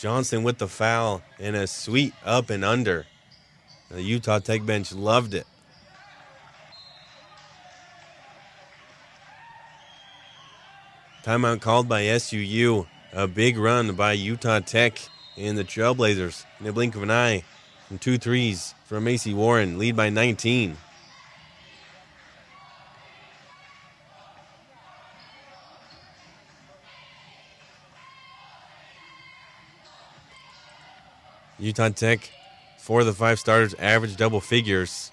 Johnson with the foul and a sweet up and under. The Utah Tech bench loved it. Timeout called by SUU. A big run by Utah Tech and the Trailblazers in the blink of an eye. And two threes from Macy Warren, lead by 19. Utah Tech, four of the five starters average double figures.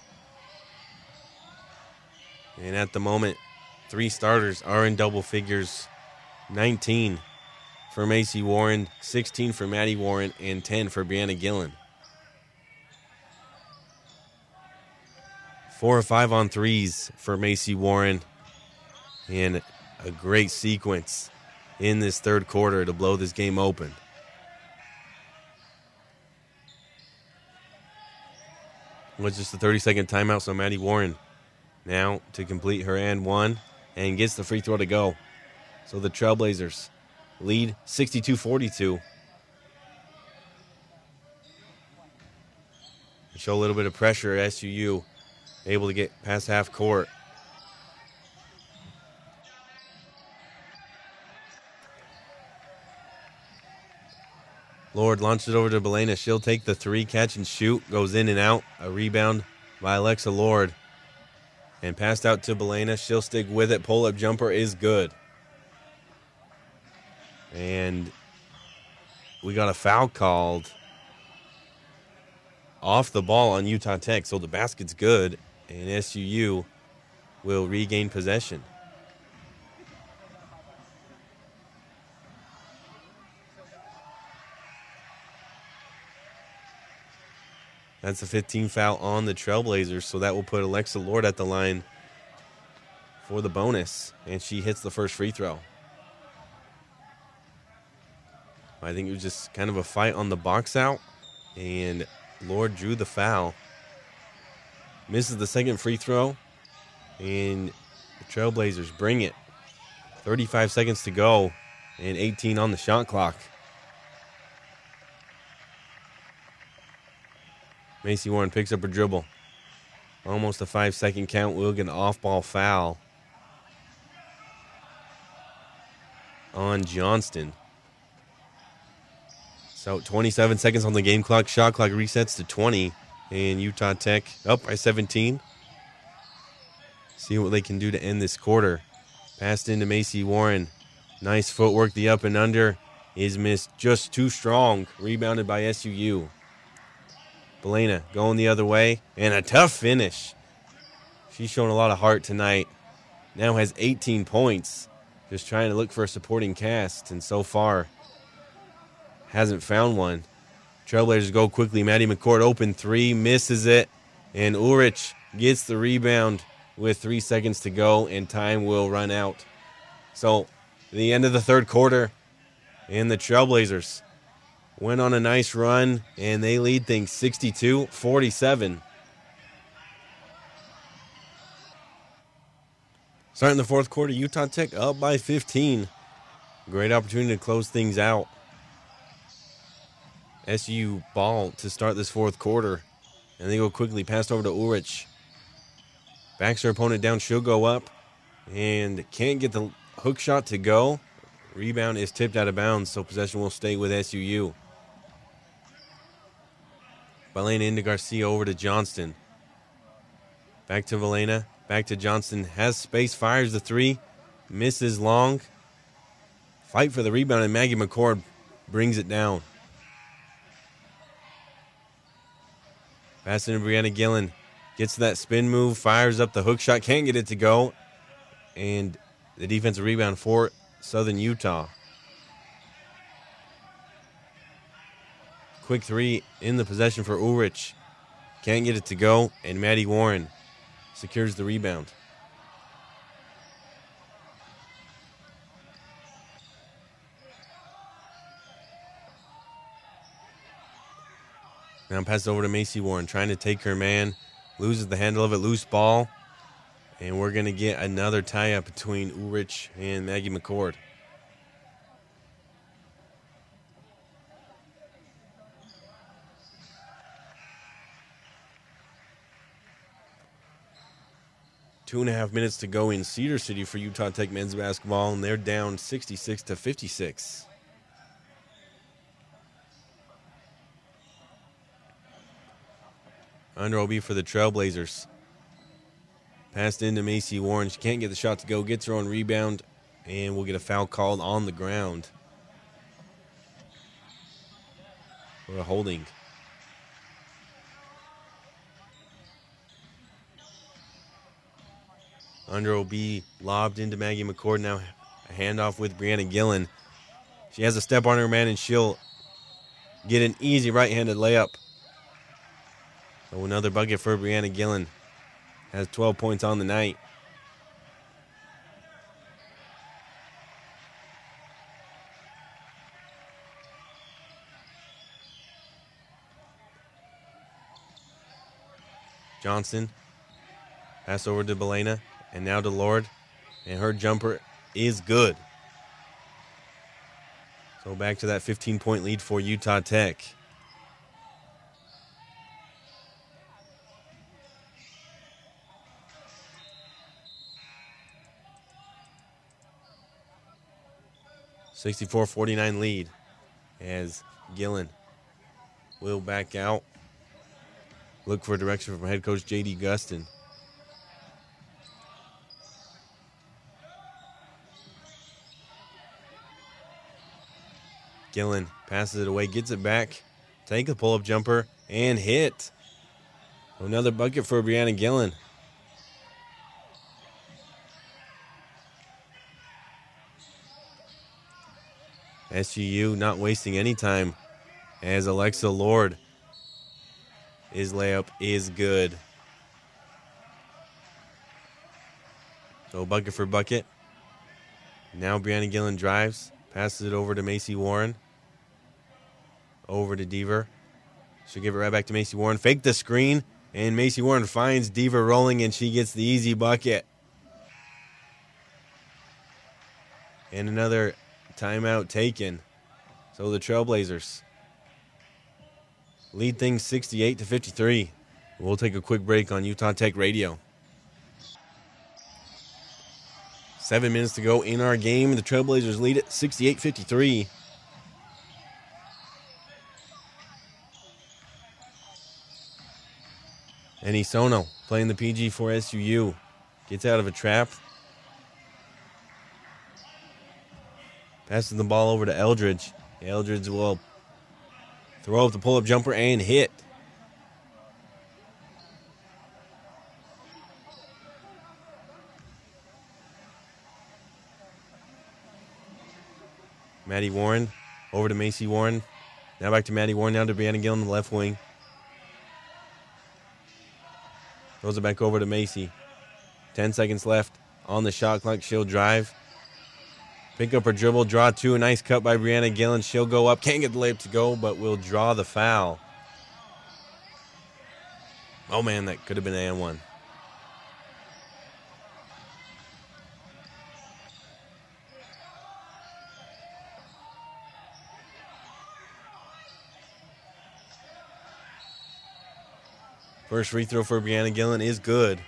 And at the moment, three starters are in double figures 19 for Macy Warren, 16 for Maddie Warren, and 10 for Brianna Gillen. Four or five on threes for Macy Warren, and a great sequence in this third quarter to blow this game open. Was just a 30 second timeout, so Maddie Warren now to complete her and one and gets the free throw to go. So the Trailblazers lead 62 42. Show a little bit of pressure. SUU able to get past half court. Lord launches it over to Belena. She'll take the three, catch and shoot. Goes in and out. A rebound by Alexa Lord. And passed out to Belena. She'll stick with it. Pull up jumper is good. And we got a foul called off the ball on Utah Tech. So the basket's good. And SUU will regain possession. That's a 15 foul on the Trailblazers, so that will put Alexa Lord at the line for the bonus, and she hits the first free throw. I think it was just kind of a fight on the box out, and Lord drew the foul. Misses the second free throw, and the Trailblazers bring it. 35 seconds to go, and 18 on the shot clock. Macy Warren picks up a dribble. Almost a five second count. We'll get an off ball foul on Johnston. So 27 seconds on the game clock. Shot clock resets to 20. And Utah Tech up by 17. See what they can do to end this quarter. Passed into Macy Warren. Nice footwork. The up and under is missed just too strong. Rebounded by SUU. Belena going the other way, and a tough finish. She's shown a lot of heart tonight. Now has 18 points. Just trying to look for a supporting cast, and so far hasn't found one. Trailblazers go quickly. Maddie McCord open three, misses it, and Ulrich gets the rebound with three seconds to go, and time will run out. So, the end of the third quarter, and the Trailblazers went on a nice run and they lead things 62 47. Starting the fourth quarter, Utah Tech up by 15. Great opportunity to close things out. SU ball to start this fourth quarter. And they go quickly passed over to Ulrich. Backs her opponent down. She'll go up and can't get the hook shot to go. Rebound is tipped out of bounds, so possession will stay with SUU. Belena into Garcia over to Johnston. Back to Belena. Back to Johnston. Has space, fires the three. Misses long. Fight for the rebound, and Maggie McCord brings it down. Passing to Brianna Gillen. Gets that spin move, fires up the hook shot, can't get it to go. And the defensive rebound for Southern Utah. Quick three in the possession for Ulrich. Can't get it to go, and Maddie Warren secures the rebound. Now pass over to Macy Warren, trying to take her man. Loses the handle of it, loose ball. And we're going to get another tie up between Ulrich and Maggie McCord. Two and a half minutes to go in Cedar City for Utah Tech men's basketball, and they're down 66 to 56. Under OB for the Trailblazers. Passed into Macy Warren. She can't get the shot to go. Gets her own rebound, and we'll get a foul called on the ground. A holding. Under OB lobbed into Maggie McCord. Now a handoff with Brianna Gillen. She has a step on her man, and she'll get an easy right handed layup. So another bucket for Brianna Gillen. Has 12 points on the night. Johnston. Pass over to Belena. And now to Lord. And her jumper is good. So back to that 15 point lead for Utah Tech. Sixty-four forty-nine lead as Gillen will back out. Look for direction from head coach J.D. Gustin. Gillen passes it away, gets it back, take a pull up jumper, and hit. Another bucket for Brianna Gillen. SUU not wasting any time as Alexa Lord. His layup is good. So bucket for bucket. Now Brianna Gillen drives, passes it over to Macy Warren. Over to Deaver. She'll give it right back to Macy Warren. Fake the screen, and Macy Warren finds Deaver rolling, and she gets the easy bucket. And another timeout taken. So the Trailblazers lead things 68 to 53. We'll take a quick break on Utah Tech Radio. Seven minutes to go in our game. The Trailblazers lead it 68 53. And Isono playing the PG for SUU. Gets out of a trap. Passes the ball over to Eldridge. Eldridge will throw up the pull up jumper and hit. Maddie Warren over to Macy Warren. Now back to Maddie Warren. Now to Brianna Gillen the left wing. Throws it back over to Macy. 10 seconds left on the shot clock. She'll drive. Pick up her dribble, draw two. Nice cut by Brianna Gillen. She'll go up. Can't get the layup to go, but will draw the foul. Oh man, that could have been an and one. First free throw for Brianna Gillen is good.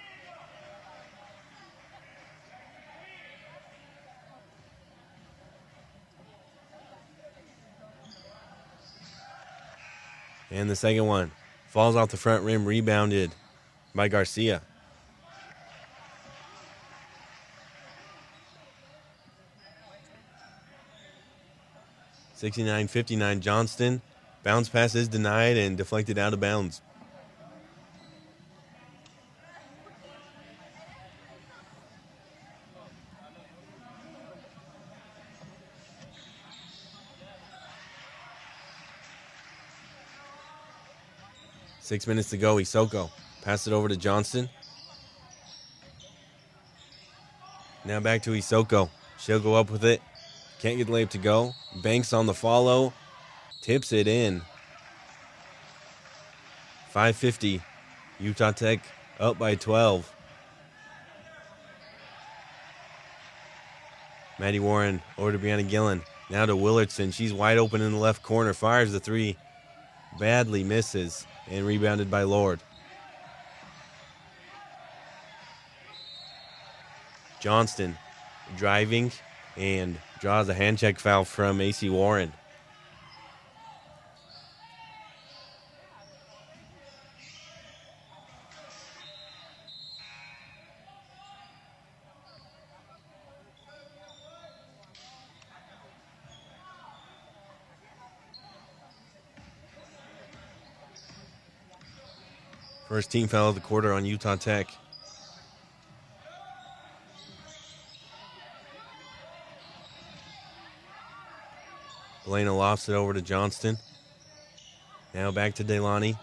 And the second one falls off the front rim, rebounded by Garcia. Sixty-nine, fifty-nine. Johnston bounce pass is denied and deflected out of bounds. Six minutes to go. Isoko pass it over to Johnston. Now back to Isoko. She'll go up with it. Can't get the layup to go. Banks on the follow. Tips it in. 550. Utah Tech up by 12. Maddie Warren over to Brianna Gillen. Now to Willardson. She's wide open in the left corner. Fires the three. Badly misses and rebounded by Lord. Johnston driving and draws a hand check foul from AC Warren. First team foul of the quarter on Utah Tech. Belena lofts it over to Johnston. Now back to Delani.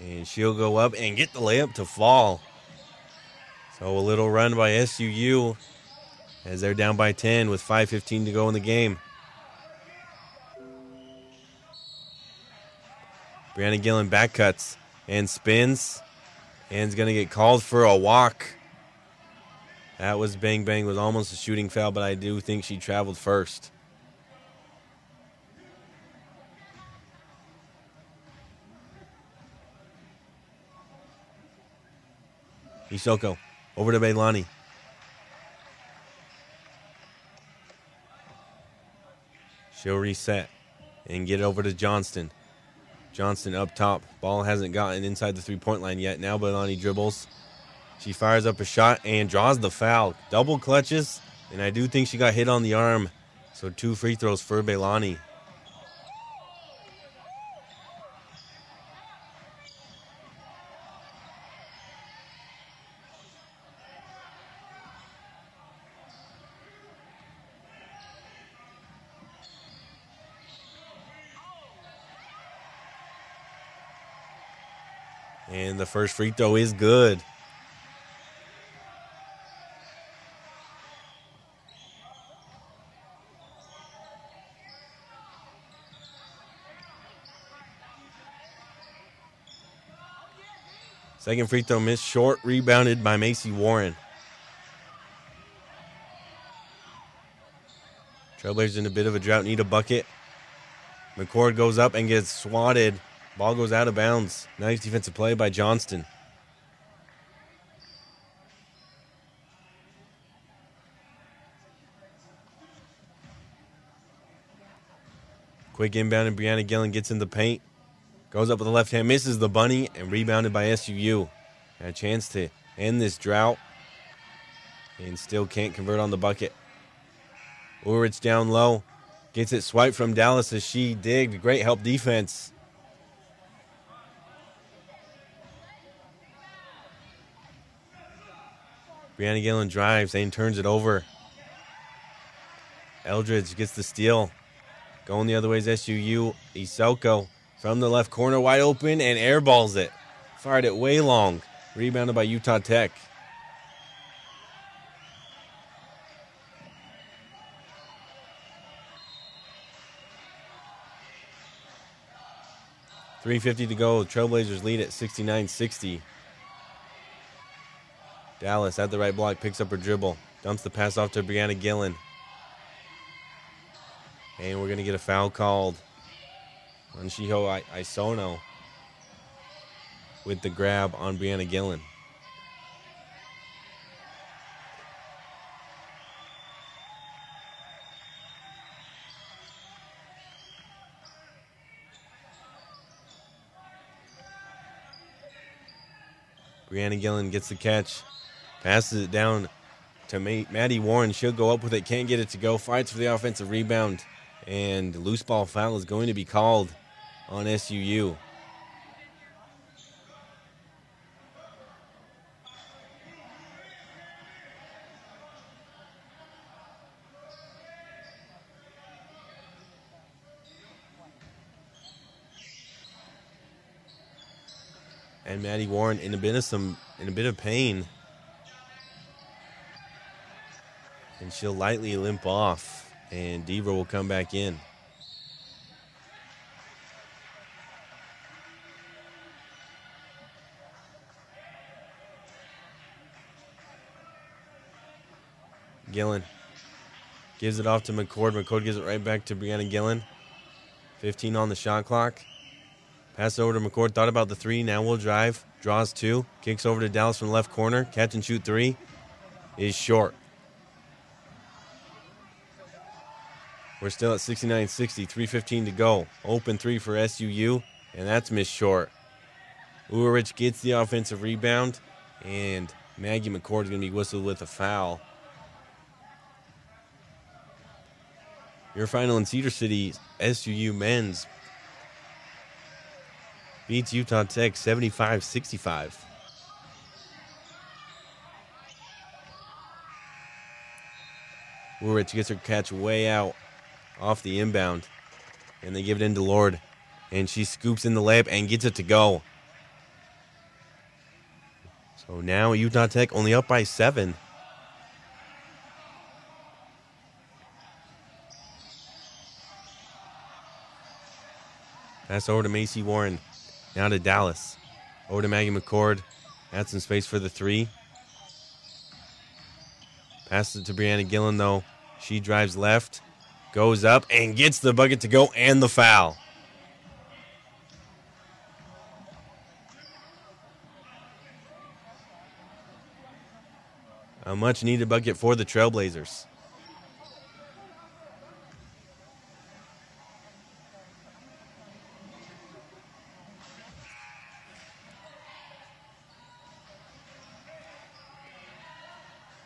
And she'll go up and get the layup to fall. So a little run by SUU as they're down by 10 with 5.15 to go in the game. Brianna Gillen back cuts and spins and is going to get called for a walk. That was bang bang was almost a shooting foul, but I do think she traveled first. Isoko over to Bailani. She'll reset and get over to Johnston. Johnston up top. Ball hasn't gotten inside the three point line yet. Now Bailani dribbles. She fires up a shot and draws the foul. Double clutches, and I do think she got hit on the arm. So two free throws for Bailani. The first free throw is good. Second free throw missed short, rebounded by Macy Warren. Trailblazers in a bit of a drought, need a bucket. McCord goes up and gets swatted. Ball goes out of bounds. Nice defensive play by Johnston. Quick inbound and Brianna Gillen gets in the paint. Goes up with the left hand, misses the bunny, and rebounded by SUU. Had a chance to end this drought and still can't convert on the bucket. Ulrich down low. Gets it swiped from Dallas as she digged. Great help defense. Brianna Gillen drives and turns it over. Eldridge gets the steal. Going the other way is SUU. Isoko from the left corner, wide open, and airballs it. Fired it way long. Rebounded by Utah Tech. Three fifty to go. Trailblazers lead at 69-60. Dallas at the right block, picks up her dribble, dumps the pass off to Brianna Gillen. And we're going to get a foul called on Shiho Isono. with the grab on Brianna Gillen. Brianna Gillen gets the catch, passes it down to Maddie Warren. She'll go up with it, can't get it to go. Fights for the offensive rebound, and loose ball foul is going to be called on SUU. and Maddie Warren in a bit of some in a bit of pain. And she'll lightly limp off, and Deaver will come back in. Gillen gives it off to McCord. McCord gives it right back to Brianna Gillen. 15 on the shot clock. Pass over to McCord. Thought about the three. Now we'll drive. Draws two. Kicks over to Dallas from left corner. Catch and shoot three. Is short. We're still at 69 60. 3.15 to go. Open three for SUU. And that's missed short. Ulrich gets the offensive rebound. And Maggie McCord is going to be whistled with a foul. Your final in Cedar City, SUU men's beats Utah Tech 75 65. Ulrich gets her catch way out off the inbound. And they give it into Lord. And she scoops in the layup and gets it to go. So now Utah Tech only up by seven. Pass over to Macy Warren. Now to Dallas. Over to Maggie McCord. Had some space for the three. Passes it to Brianna Gillen, though. She drives left, goes up, and gets the bucket to go and the foul. A much needed bucket for the Trailblazers.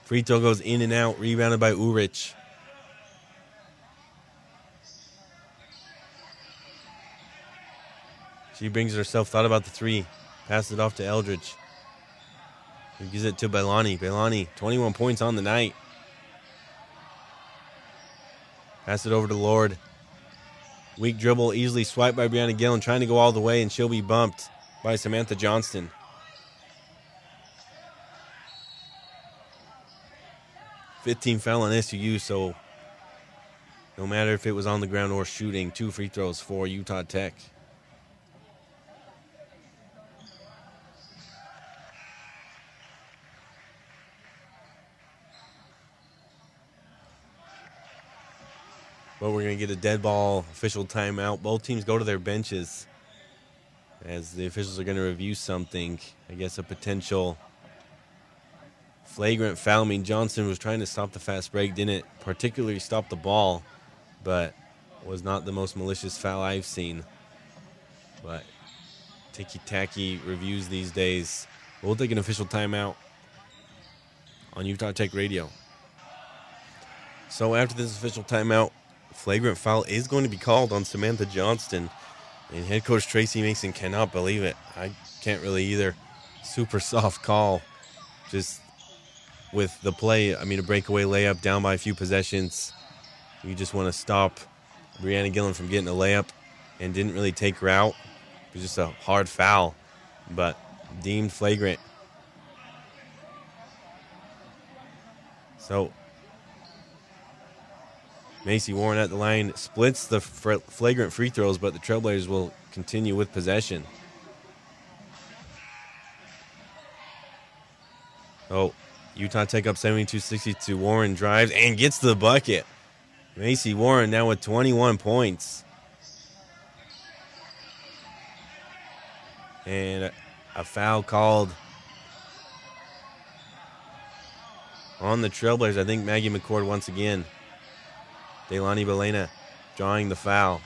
Throw goes in and out, rebounded by Ulrich. She brings herself, thought about the three, passes it off to Eldridge. He gives it to Belena. Belena, 21 points on the night. Pass it over to Lord. Weak dribble, easily swiped by Brianna Gillen, trying to go all the way, and she'll be bumped by Samantha Johnston. 15 foul on SUU, so no matter if it was on the ground or shooting, two free throws for Utah Tech. But we're going to get a dead ball official timeout. Both teams go to their benches as the officials are going to review something. I guess a potential flagrant foul. I mean, Johnston was trying to stop the fast break, didn't particularly stop the ball, but was not the most malicious foul I've seen. But ticky tacky reviews these days. We'll take an official timeout on Utah Tech Radio. So after this official timeout, flagrant foul is going to be called on Samantha Johnston. And head coach Tracy Mason cannot believe it. I can't really either. Super soft call. Just with the play. I mean, a breakaway layup down by a few possessions. You just want to stop Brianna Gillen from getting a layup and didn't really take her out. It was just a hard foul, but deemed flagrant. So Macy Warren at the line splits the flagrant free throws, but the Trailblazers will continue with possession. Oh, Utah Tech up 72 62. Warren drives and gets the bucket. Macy Warren now with 21 points. And a foul called on the Trailblazers. I think Maggie McCord once again. Delani Belena drawing the foul.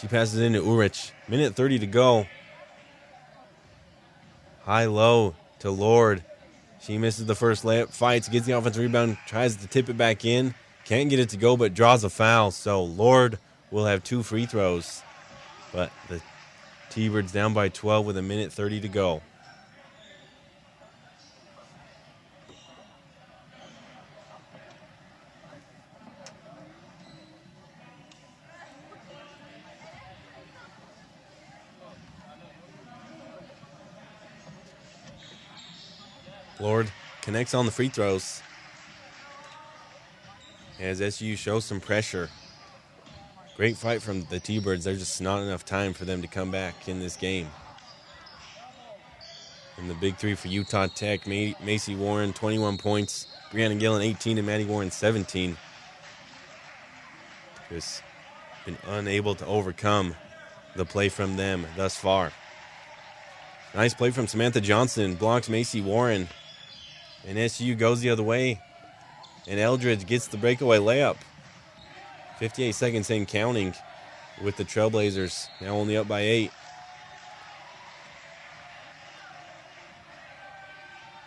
She passes into Ulrich. Minute 30 to go. High low to Lord. She misses the first layup, fights, gets the offensive rebound, tries to tip it back in. Can't get it to go, but draws a foul. So Lord will have two free throws. But the T Birds down by 12 with a minute 30 to go. Lord connects on the free throws as SU shows some pressure. Great fight from the T Birds. There's just not enough time for them to come back in this game. And the big three for Utah Tech Macy Warren, 21 points. Brianna Gillen, 18, and Maddie Warren, 17. Just been unable to overcome the play from them thus far. Nice play from Samantha Johnston. Blocks Macy Warren. And SU goes the other way. And Eldridge gets the breakaway layup. 58 seconds in counting with the Trailblazers. Now only up by eight.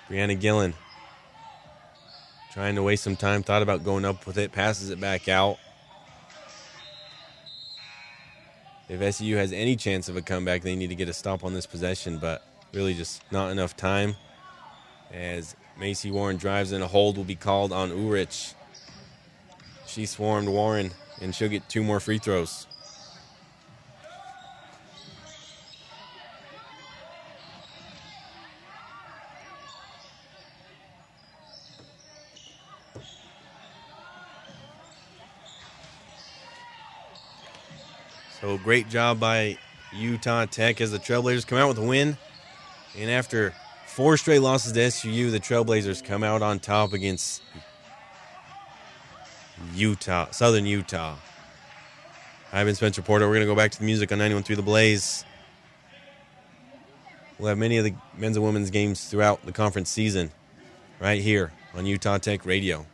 Brianna Gillen trying to waste some time. Thought about going up with it. Passes it back out. If SU has any chance of a comeback, they need to get a stop on this possession, but really just not enough time as Macy Warren drives in. A hold will be called on Ulrich. She swarmed Warren, and she'll get two more free throws. So great job by Utah Tech as the Trailblazers come out with a win. And after Four straight losses to SUU. The Trailblazers come out on top against Utah, Southern Utah. I've been Spencer Porter. We're going to go back to the music on 91 through the Blaze. We'll have many of the men's and women's games throughout the conference season right here on Utah Tech Radio.